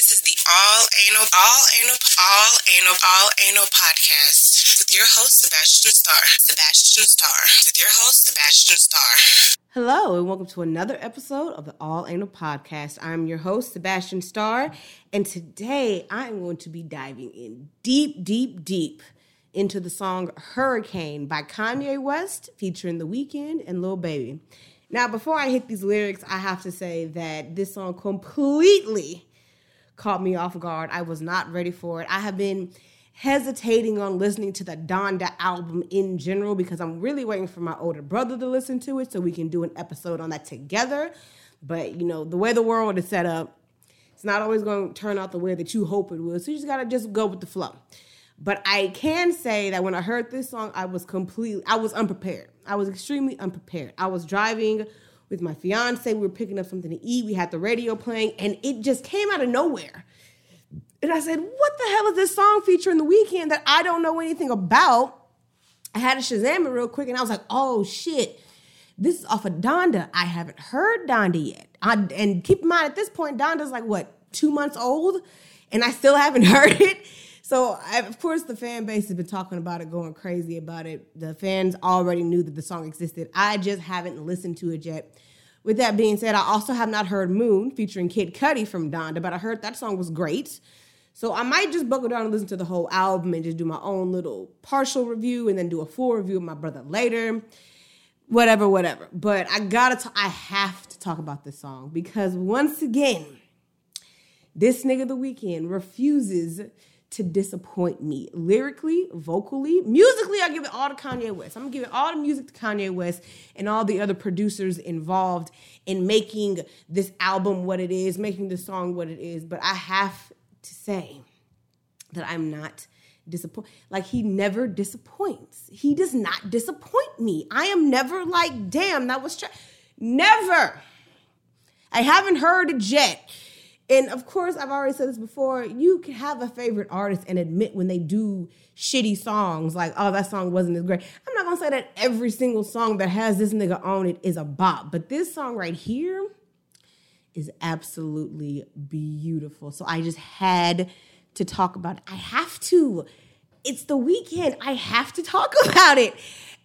This is the All Anal, All Anal, All Anal, All Anal podcast with your host, Sebastian Starr. Sebastian Starr. With your host, Sebastian Starr. Hello, and welcome to another episode of the All Anal Podcast. I'm your host, Sebastian Starr, and today I'm going to be diving in deep, deep, deep into the song Hurricane by Kanye West featuring The Weeknd and Lil Baby. Now, before I hit these lyrics, I have to say that this song completely caught me off guard. I was not ready for it. I have been hesitating on listening to the Donda album in general because I'm really waiting for my older brother to listen to it so we can do an episode on that together. But, you know, the way the world is set up, it's not always going to turn out the way that you hope it will. So you just got to just go with the flow. But I can say that when I heard this song, I was completely, I was unprepared. I was extremely unprepared. I was driving with my fiance. We were picking up something to eat. We had the radio playing, and it just came out of nowhere. And I said, What the hell is this song featuring the Weeknd that I don't know anything about? I had to Shazam it real quick, and I was like, Oh shit, this is off of Donda. I haven't heard Donda yet. I, and keep in mind, at this point, Donda's like, what, two months old? And I still haven't heard it. So, I, of course, the fan base has been talking about it, going crazy about it. The fans already knew that the song existed. I just haven't listened to it yet. With that being said, I also have not heard Moon featuring Kid Cudi from Donda, but I heard that song was great. So I might just buckle down and listen to the whole album and just do my own little partial review and then do a full review of my brother later. Whatever, whatever. But I gotta, t- I have to talk about this song because once again, this nigga the Weeknd refuses to disappoint me lyrically, vocally, musically. I give it all to Kanye West. I'm gonna give it all the music to Kanye West and all the other producers involved in making this album what it is, making this song what it is. But I have to say that I'm not disappointed. Like he never disappoints. He does not disappoint me. I am never like, damn, that was tra-. never. I haven't heard it yet. And of course, I've already said this before. You can have a favorite artist and admit when they do shitty songs, like, oh, that song wasn't as great. I'm not gonna say that every single song that has this nigga on it is a bop, but this song right here is absolutely beautiful. So I just had to talk about it. I have to. It's the Weeknd. I have to talk about it.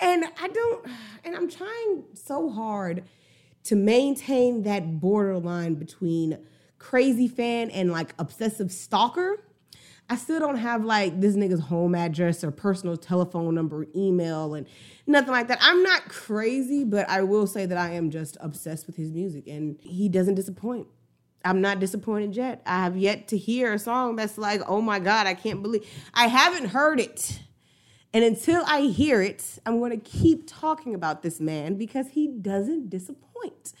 And I don't, and I'm trying so hard to maintain that borderline between crazy fan and like obsessive stalker. I still don't have like this nigga's home address or personal telephone number, email, and nothing like that. I'm not crazy, but I will say that I am just obsessed with his music and he doesn't disappoint. I'm not disappointed yet. I have yet to hear a song that's like, oh my God, I can't believe I haven't heard it. And until I hear it, I'm going to keep talking about this man because he doesn't disappoint.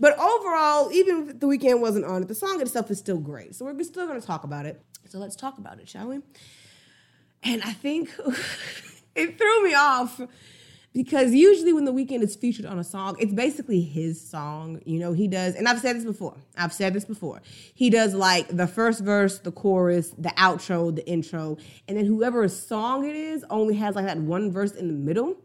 But overall, even if the Weeknd wasn't on it, the song itself is still great. So we're still going to talk about it. So let's talk about it, shall we? And I think it threw me off because usually when the Weeknd is featured on a song, it's basically his song. You know, he does, and I've said this before. I've said this before. He does like the first verse, the chorus, the outro, the intro, and then whoever song it is only has like that one verse in the middle.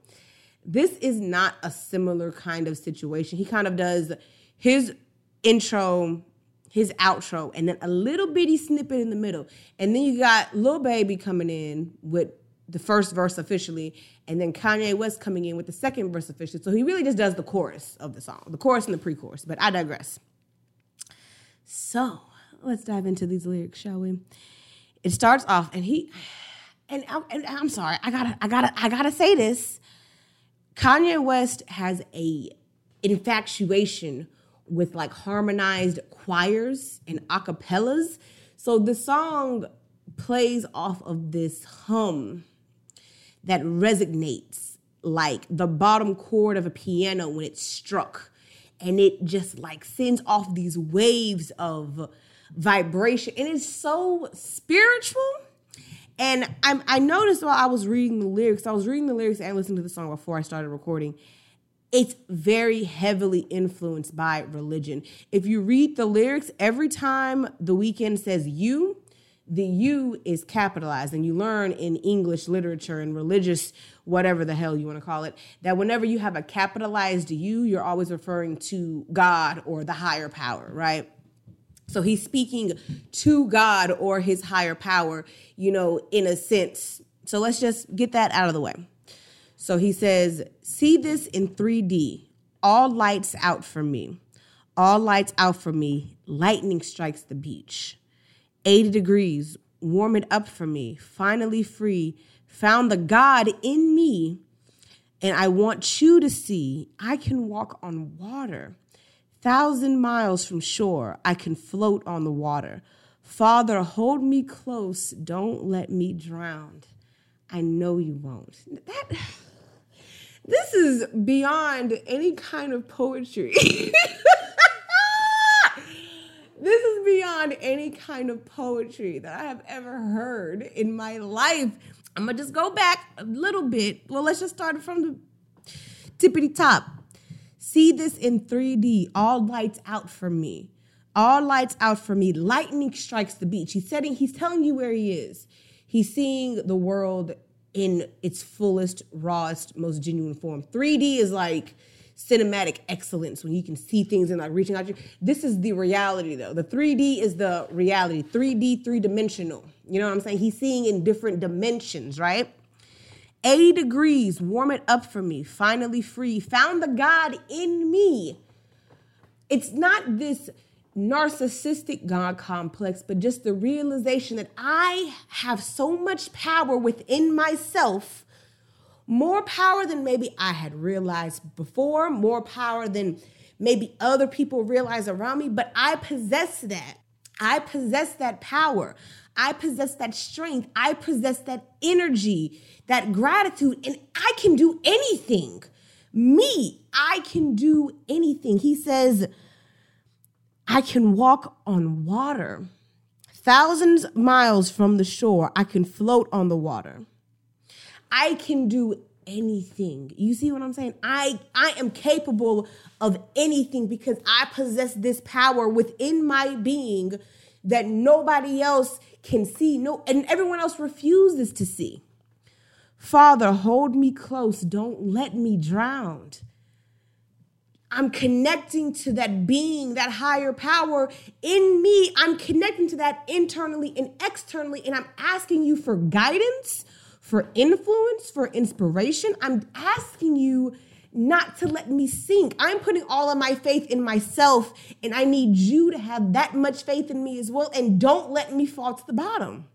This is not a similar kind of situation. He kind of does his intro, his outro, and then a little bitty snippet in the middle. And then you got Lil Baby coming in with the first verse officially, and then Kanye West coming in with the second verse officially. So he really just does the chorus of the song, the chorus and the pre chorus. But I digress. So let's dive into these lyrics, shall we? It starts off, and he, and, I, and I'm sorry, I gotta, I gotta, I gotta say this. Kanye West has a infatuation with like harmonized choirs and acapellas. So the song plays off of this hum that resonates like the bottom chord of a piano when it's struck. And it just like sends off these waves of vibration. And it's so spiritual. And I, I noticed while I was reading the lyrics, I was reading the lyrics and listening to the song before I started recording it's very heavily influenced by religion. If you read the lyrics, every time the Weeknd says you, the you is capitalized. And you learn in English literature and religious, whatever the hell you want to call it, that whenever you have a capitalized you, you're always referring to God or the higher power, right? So he's speaking to God or his higher power, you know, in a sense. So let's just get that out of the way. So he says, See this in 3D. All lights out for me. All lights out for me. Lightning strikes the beach. 80 degrees. Warm it up for me. Finally free. Found the God in me. And I want you to see I can walk on water. Thousand miles from shore, I can float on the water. Father, hold me close. Don't let me drown. I know you won't. That this is beyond any kind of poetry. this is beyond any kind of poetry that I have ever heard in my life. I'm gonna just go back a little bit. Well, let's just start from the tippity top. See this in 3D, all lights out for me. All lights out for me. Lightning strikes the beach. He's setting, he's telling you where he is. He's seeing the world in its fullest, rawest, most genuine form. 3D is like cinematic excellence when you can see things and like reaching out. To you. This is the reality though. The 3D is the reality. 3D, three dimensional. You know what I'm saying? He's seeing in different dimensions, right? 80 degrees, warm it up for me. Finally free. Found the God in me. It's not this narcissistic God complex, but just the realization that I have so much power within myself, more power than maybe I had realized before, more power than maybe other people realize around me, but I possess that. I possess that power. I possess that strength. I possess that energy, that gratitude, and I can do anything. Me, I can do anything. He says, I can walk on water. Thousands miles from the shore, I can float on the water. I can do anything. You see what I'm saying? I I am capable of anything because I possess this power within my being that nobody else can see. No and everyone else refuses to see. Father, hold me close. Don't let me drown. I'm connecting to that being, that higher power in me. I'm connecting to that internally and externally, and I'm asking you for guidance, for influence, for inspiration. I'm asking you not to let me sink. I'm putting all of my faith in myself, and I need you to have that much faith in me as well. And don't let me fall to the bottom.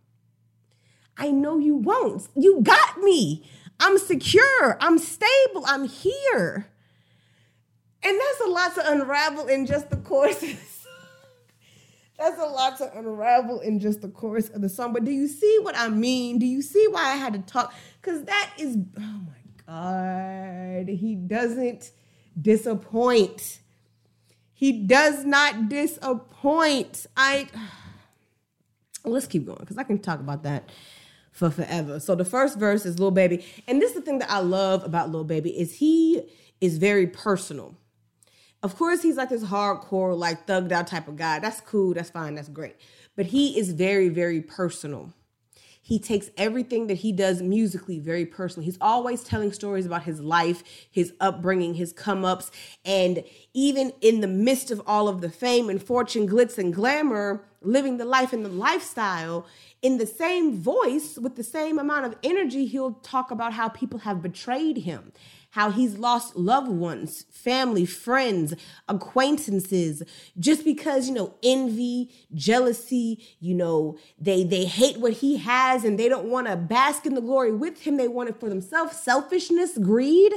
I know you won't. You got me. I'm secure. I'm stable. I'm here. And that's a lot to unravel in just the courses. that's a lot to unravel in just the chorus of the song. But do you see what I mean? Do you see why I had to talk? Because that is, oh my God, he doesn't disappoint. He does not disappoint. I let's keep going because I can talk about that for forever. So the first verse is Lil Baby, and this is the thing that I love about Lil Baby is he is very personal. Of course, he's like this hardcore, like thugged out type of guy. That's cool. That's fine. That's great. But he is very, very personal. He takes everything that he does musically very personally. He's always telling stories about his life, his upbringing, his come ups. And even in the midst of all of the fame and fortune, glitz and glamour, living the life and the lifestyle, in the same voice, with the same amount of energy, he'll talk about how people have betrayed him, how he's lost loved ones, family, friends, acquaintances, just because, you know, envy, jealousy, you know, they they hate what he has and they don't want to bask in the glory with him. They want it for themselves. Selfishness, greed.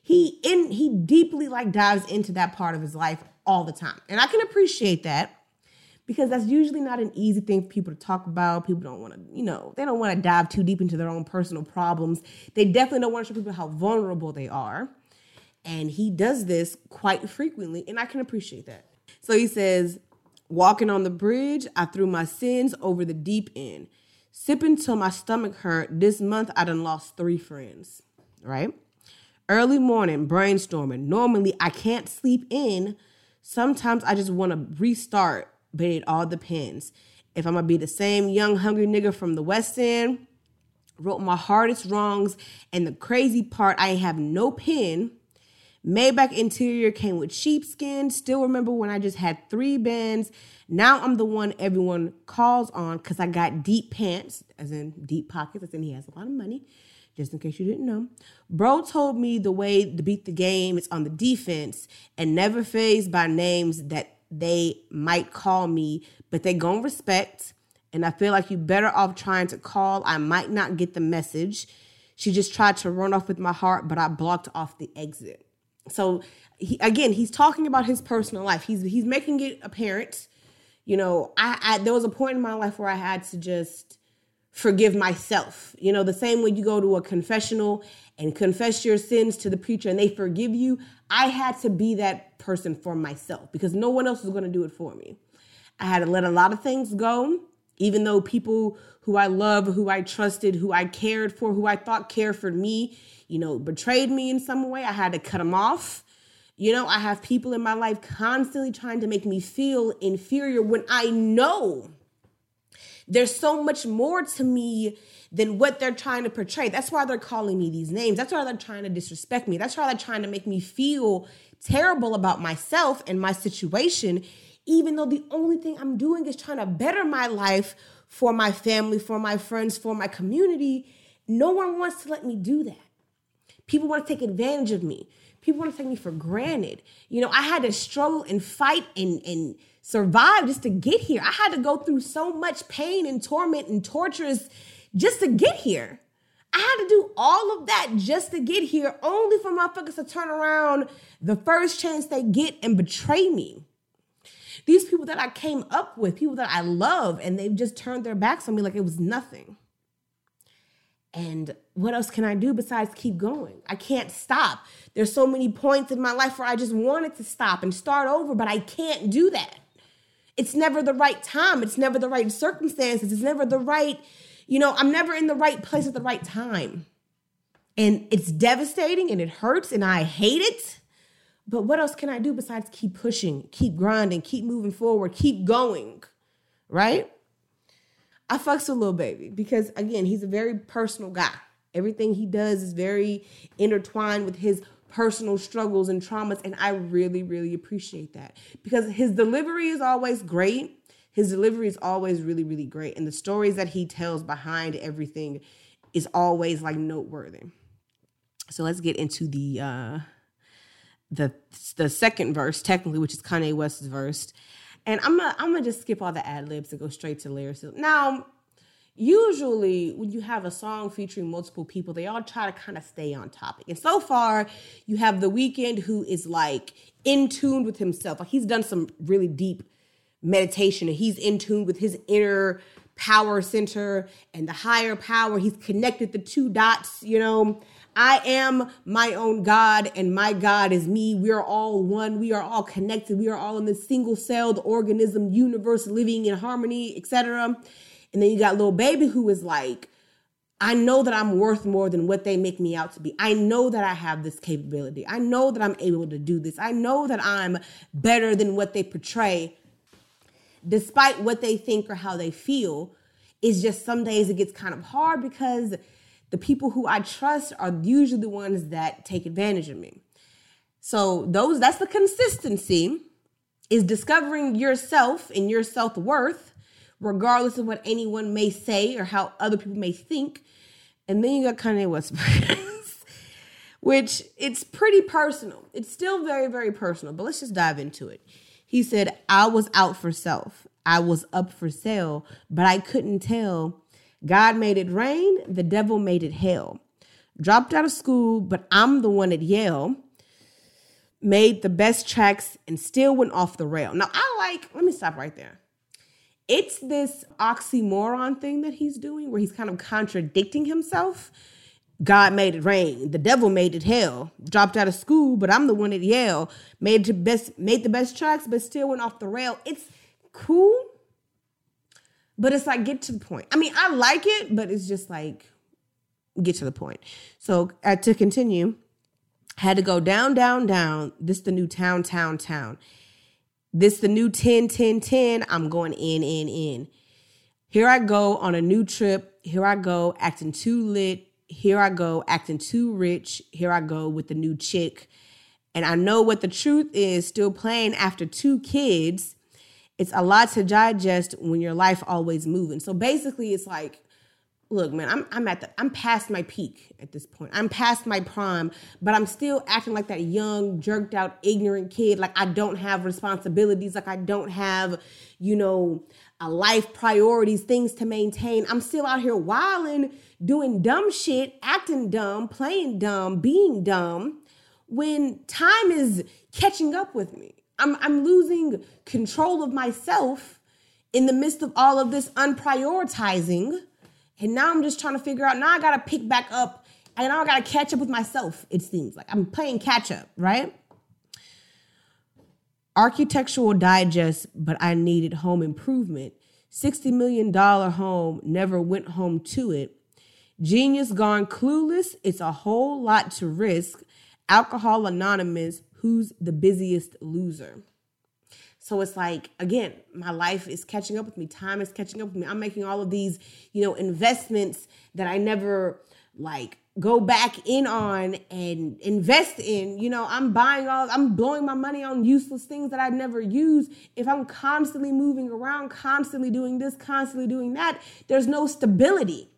He in he deeply like dives into that part of his life all the time. And I can appreciate that because that's usually not an easy thing for people to talk about. People don't want to, you know, they don't want to dive too deep into their own personal problems. They definitely don't want to show people how vulnerable they are. And he does this quite frequently, and I can appreciate that. So he says, Walking on the bridge, I threw my sins over the deep end. Sipping till my stomach hurt. This month, I done lost three friends, right? Early morning, brainstorming. Normally, I can't sleep in. Sometimes I just want to restart but it all depends. If I'm gonna be the same young hungry nigga from the West End, wrote my hardest wrongs, and the crazy part, I have no pen. Maybach interior came with sheepskin. Still remember when I just had three bands. Now I'm the one everyone calls on because I got deep pants, as in deep pockets, as in he has a lot of money, just in case you didn't know. Bro told me the way to beat the game is on the defense and never phased by names that they might call me, but they gon' respect. And I feel like you better off trying to call. I might not get the message. She just tried to run off with my heart, but I blocked off the exit. So he, again, he's talking about his personal life. He's he's making it apparent. You know, I, I there was a point in my life where I had to just forgive myself. You know, the same way you go to a confessional and confess your sins to the preacher and they forgive you, I had to be that person for myself because no one else was going to do it for me. I had to let a lot of things go, even though people who I love, who I trusted, who I cared for, who I thought cared for me, you know, betrayed me in some way. I had to cut them off. You know, I have people in my life constantly trying to make me feel inferior when I know there's so much more to me than what they're trying to portray. That's why they're calling me these names. That's why they're trying to disrespect me. That's why they're trying to make me feel terrible about myself and my situation, even though the only thing I'm doing is trying to better my life for my family, for my friends, for my community. No one wants to let me do that. People want to take advantage of me. People want to take me for granted. You know, I had to struggle and fight and and survive just to get here. I had to go through so much pain and torment and tortures just to get here. I had to do all of that just to get here, only for motherfuckers to turn around the first chance they get and betray me. These people that I came up with, people that I love, and they've just turned their backs on me like it was nothing. And what else can I do besides keep going? I can't stop. There's so many points in my life where I just wanted to stop and start over, but I can't do that. It's never the right time. It's never the right circumstances. It's never the right, you know, I'm never in the right place at the right time. And it's devastating and it hurts and I hate it. But what else can I do besides keep pushing, keep grinding, keep moving forward, keep going, right? I fucks with Lil Baby because again, he's a very personal guy. Everything he does is very intertwined with his personal struggles and traumas, and I really, really appreciate that because his delivery is always great. His delivery is always really, really great, and the stories that he tells behind everything is always like noteworthy. So let's get into the uh the the second verse, technically, which is Kanye West's verse. And I'm gonna I'm gonna just skip all the ad libs and go straight to lyrics. Now, usually when you have a song featuring multiple people, they all try to kind of stay on topic. And so far, you have The Weeknd who is like in tune with himself. Like he's done some really deep meditation and he's in tune with his inner power center and the higher power. He's connected the two dots, you know. I am my own God, and my God is me. We are all one. We are all connected. We are all in this single celled organism universe living in harmony, etc. And then you got little Baby who is like, I know that I'm worth more than what they make me out to be. I know that I have this capability. I know that I'm able to do this. I know that I'm better than what they portray, despite what they think or how they feel. It's just some days it gets kind of hard because the people who I trust are usually the ones that take advantage of me. So those that's the consistency is discovering yourself and your self-worth regardless of what anyone may say or how other people may think. And then you got Kanye West which it's pretty personal. It's still very very personal, but let's just dive into it. He said, "I was out for self. I was up for sale, but I couldn't tell God made it rain, the devil made it hell. Dropped out of school, but I'm the one at Yale. Made the best tracks and still went off the rail. Now, I like, let me stop right there. It's this oxymoron thing that he's doing where he's kind of contradicting himself. God made it rain. The devil made it hell. Dropped out of school, but I'm the one at Yale. Made the best, made the best tracks, but still went off the rail. It's cool but it's like get to the point. I mean, I like it, but it's just like get to the point. So uh, to continue, had to go down, down, down. This the new town, town, town. This the new 10, 10, 10. I'm going in, in, in. Here I go on a new trip. Here I go acting too lit. Here I go acting too rich. Here I go with the new chick. And I know what the truth is still playing after two kids. It's a lot to digest when your life always moving. So basically, it's like, look, man, I'm I'm at the I'm past my peak at this point. I'm past my prime, but I'm still acting like that young, jerked out, ignorant kid. Like I don't have responsibilities. Like I don't have, you know, a life priorities, things to maintain. I'm still out here wilding, doing dumb shit, acting dumb, playing dumb, being dumb when time is catching up with me. I'm, I'm losing control of myself in the midst of all of this unprioritizing. And now I'm just trying to figure out, now I gotta pick back up and now I gotta catch up with myself, it seems like. I'm playing catch up, right? Architectural Digest, but I needed home improvement. $60 million home, never went home to it. Genius gone clueless, it's a whole lot to risk. Alcohol Anonymous, who's the busiest loser? So it's like, again, my life is catching up with me. Time is catching up with me. I'm making all of these, you know, investments that I never like go back in on and invest in. You know, I'm buying all, I'm blowing my money on useless things that I'd never use. If I'm constantly moving around, constantly doing this, constantly doing that, there's no stability.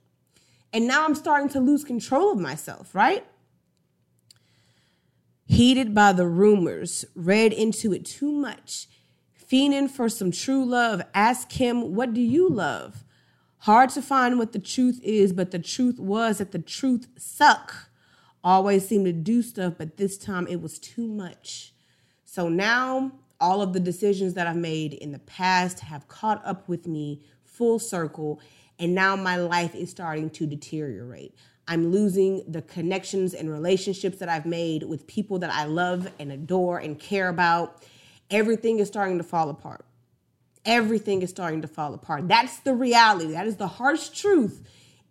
And now I'm starting to lose control of myself, right? Heated by the rumors, read into it too much. Fiending for some true love, ask him, What do you love? Hard to find what the truth is, but the truth was that the truth suck. Always seemed to do stuff, but this time it was too much. So now all of the decisions that I've made in the past have caught up with me full circle, and now my life is starting to deteriorate. I'm losing the connections and relationships that I've made with people that I love and adore and care about. Everything is starting to fall apart. Everything is starting to fall apart. That's the reality. That is the harsh truth.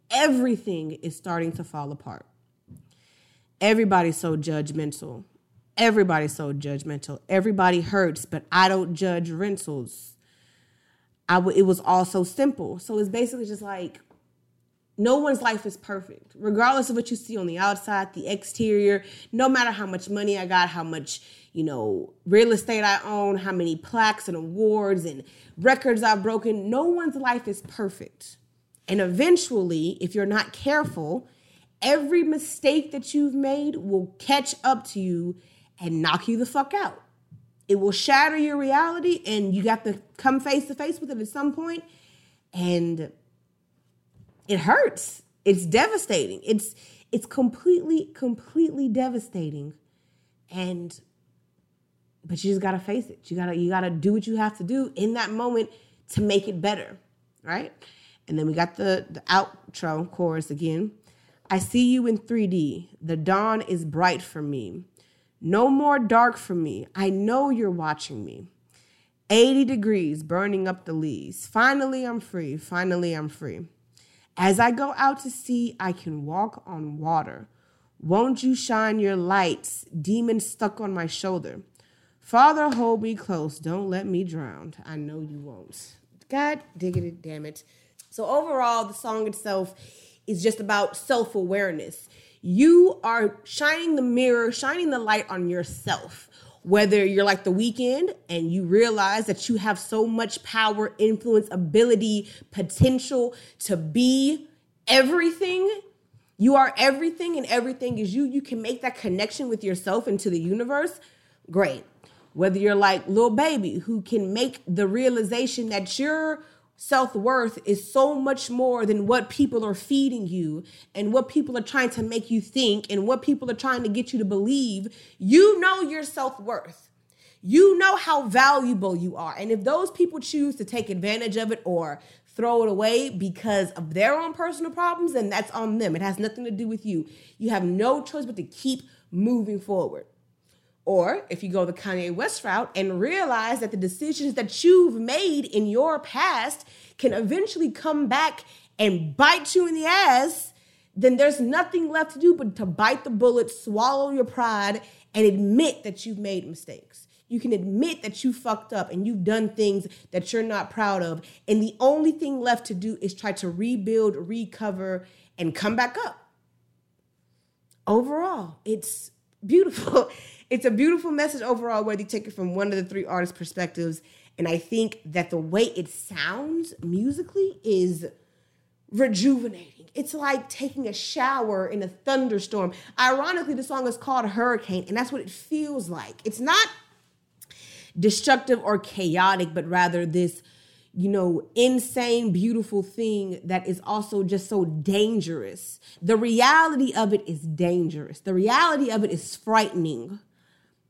Everything is starting to fall apart. Everybody's so judgmental. Everybody's so judgmental. Everybody hurts, but I don't judge rentals. I w- it was all so simple. So it's basically just like no one's life is perfect, regardless of what you see on the outside, the exterior. No matter how much money I got, how much, you know, real estate I own, how many plaques and awards and records I've broken, no one's life is perfect. And eventually, if you're not careful, every mistake that you've made will catch up to you and knock you the fuck out. It will shatter your reality, and you got to come face to face with it at some point. And it hurts. It's devastating. It's it's completely completely devastating. And but you just got to face it. You got to you got to do what you have to do in that moment to make it better, right? And then we got the the outro chorus again. I see you in 3D. The dawn is bright for me. No more dark for me. I know you're watching me. 80 degrees burning up the leaves. Finally, I'm free. Finally, I'm free. As I go out to sea, I can walk on water. Won't you shine your lights, demon stuck on my shoulder? Father, hold me close. Don't let me drown. I know you won't. God diggity damn it. So overall, the song itself is just about self-awareness. You are shining the mirror, shining the light on yourself whether you're like the Weeknd and you realize that you have so much power, influence, ability, potential to be everything. You are everything, and everything is you. You can make that connection with yourself and to the universe. Great. Whether you're like little Baby, who can make the realization that you're self worth is so much more than what people are feeding you and what people are trying to make you think and what people are trying to get you to believe. You know your self worth. You know how valuable you are. And if those people choose to take advantage of it or throw it away because of their own personal problems, then that's on them. It has nothing to do with you. You have no choice but to keep moving forward. Or if you go the Kanye West route and realize that the decisions that you've made in your past can eventually come back and bite you in the ass, then there's nothing left to do but to bite the bullet, swallow your pride, and admit that you've made mistakes. You can admit that you fucked up and you've done things that you're not proud of. And the only thing left to do is try to rebuild, recover, and come back up. Overall, it's beautiful. It's a beautiful message overall, whether you take it from one of the three artists' perspectives. And I think that the way it sounds musically is rejuvenating. It's like taking a shower in a thunderstorm. Ironically, the song is called Hurricane, and that's what it feels like. It's not destructive or chaotic, but rather this, you know, insane, beautiful thing that is also just so dangerous. The reality of it is dangerous. The reality of it is frightening.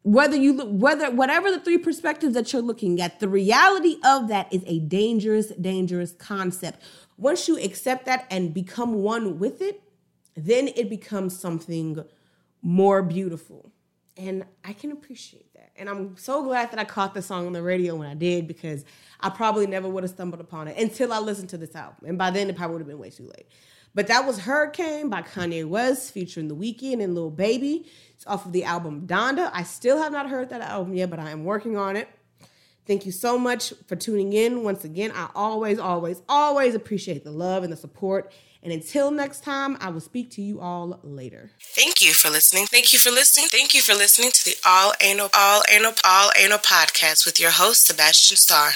Whether you look, whether whatever the three perspectives that you're looking at, the reality of that is a dangerous, dangerous concept. Once you accept that and become one with it, then it becomes something more beautiful. And I can appreciate that. And I'm so glad that I caught the song on the radio when I did because I probably never would have stumbled upon it until I listened to this album. And by then, it probably would have been way too late. But that was Hurricane by Kanye West featuring The Weeknd and Lil Baby. It's off of the album Donda. I still have not heard that album yet, but I am working on it. Thank you so much for tuning in. Once again, I always, always, always appreciate the love and the support. And until next time, I will speak to you all later. Thank you for listening. Thank you for listening. Thank you for listening to the All Anal All Anal All Anal podcast with your host Sebastian Starr.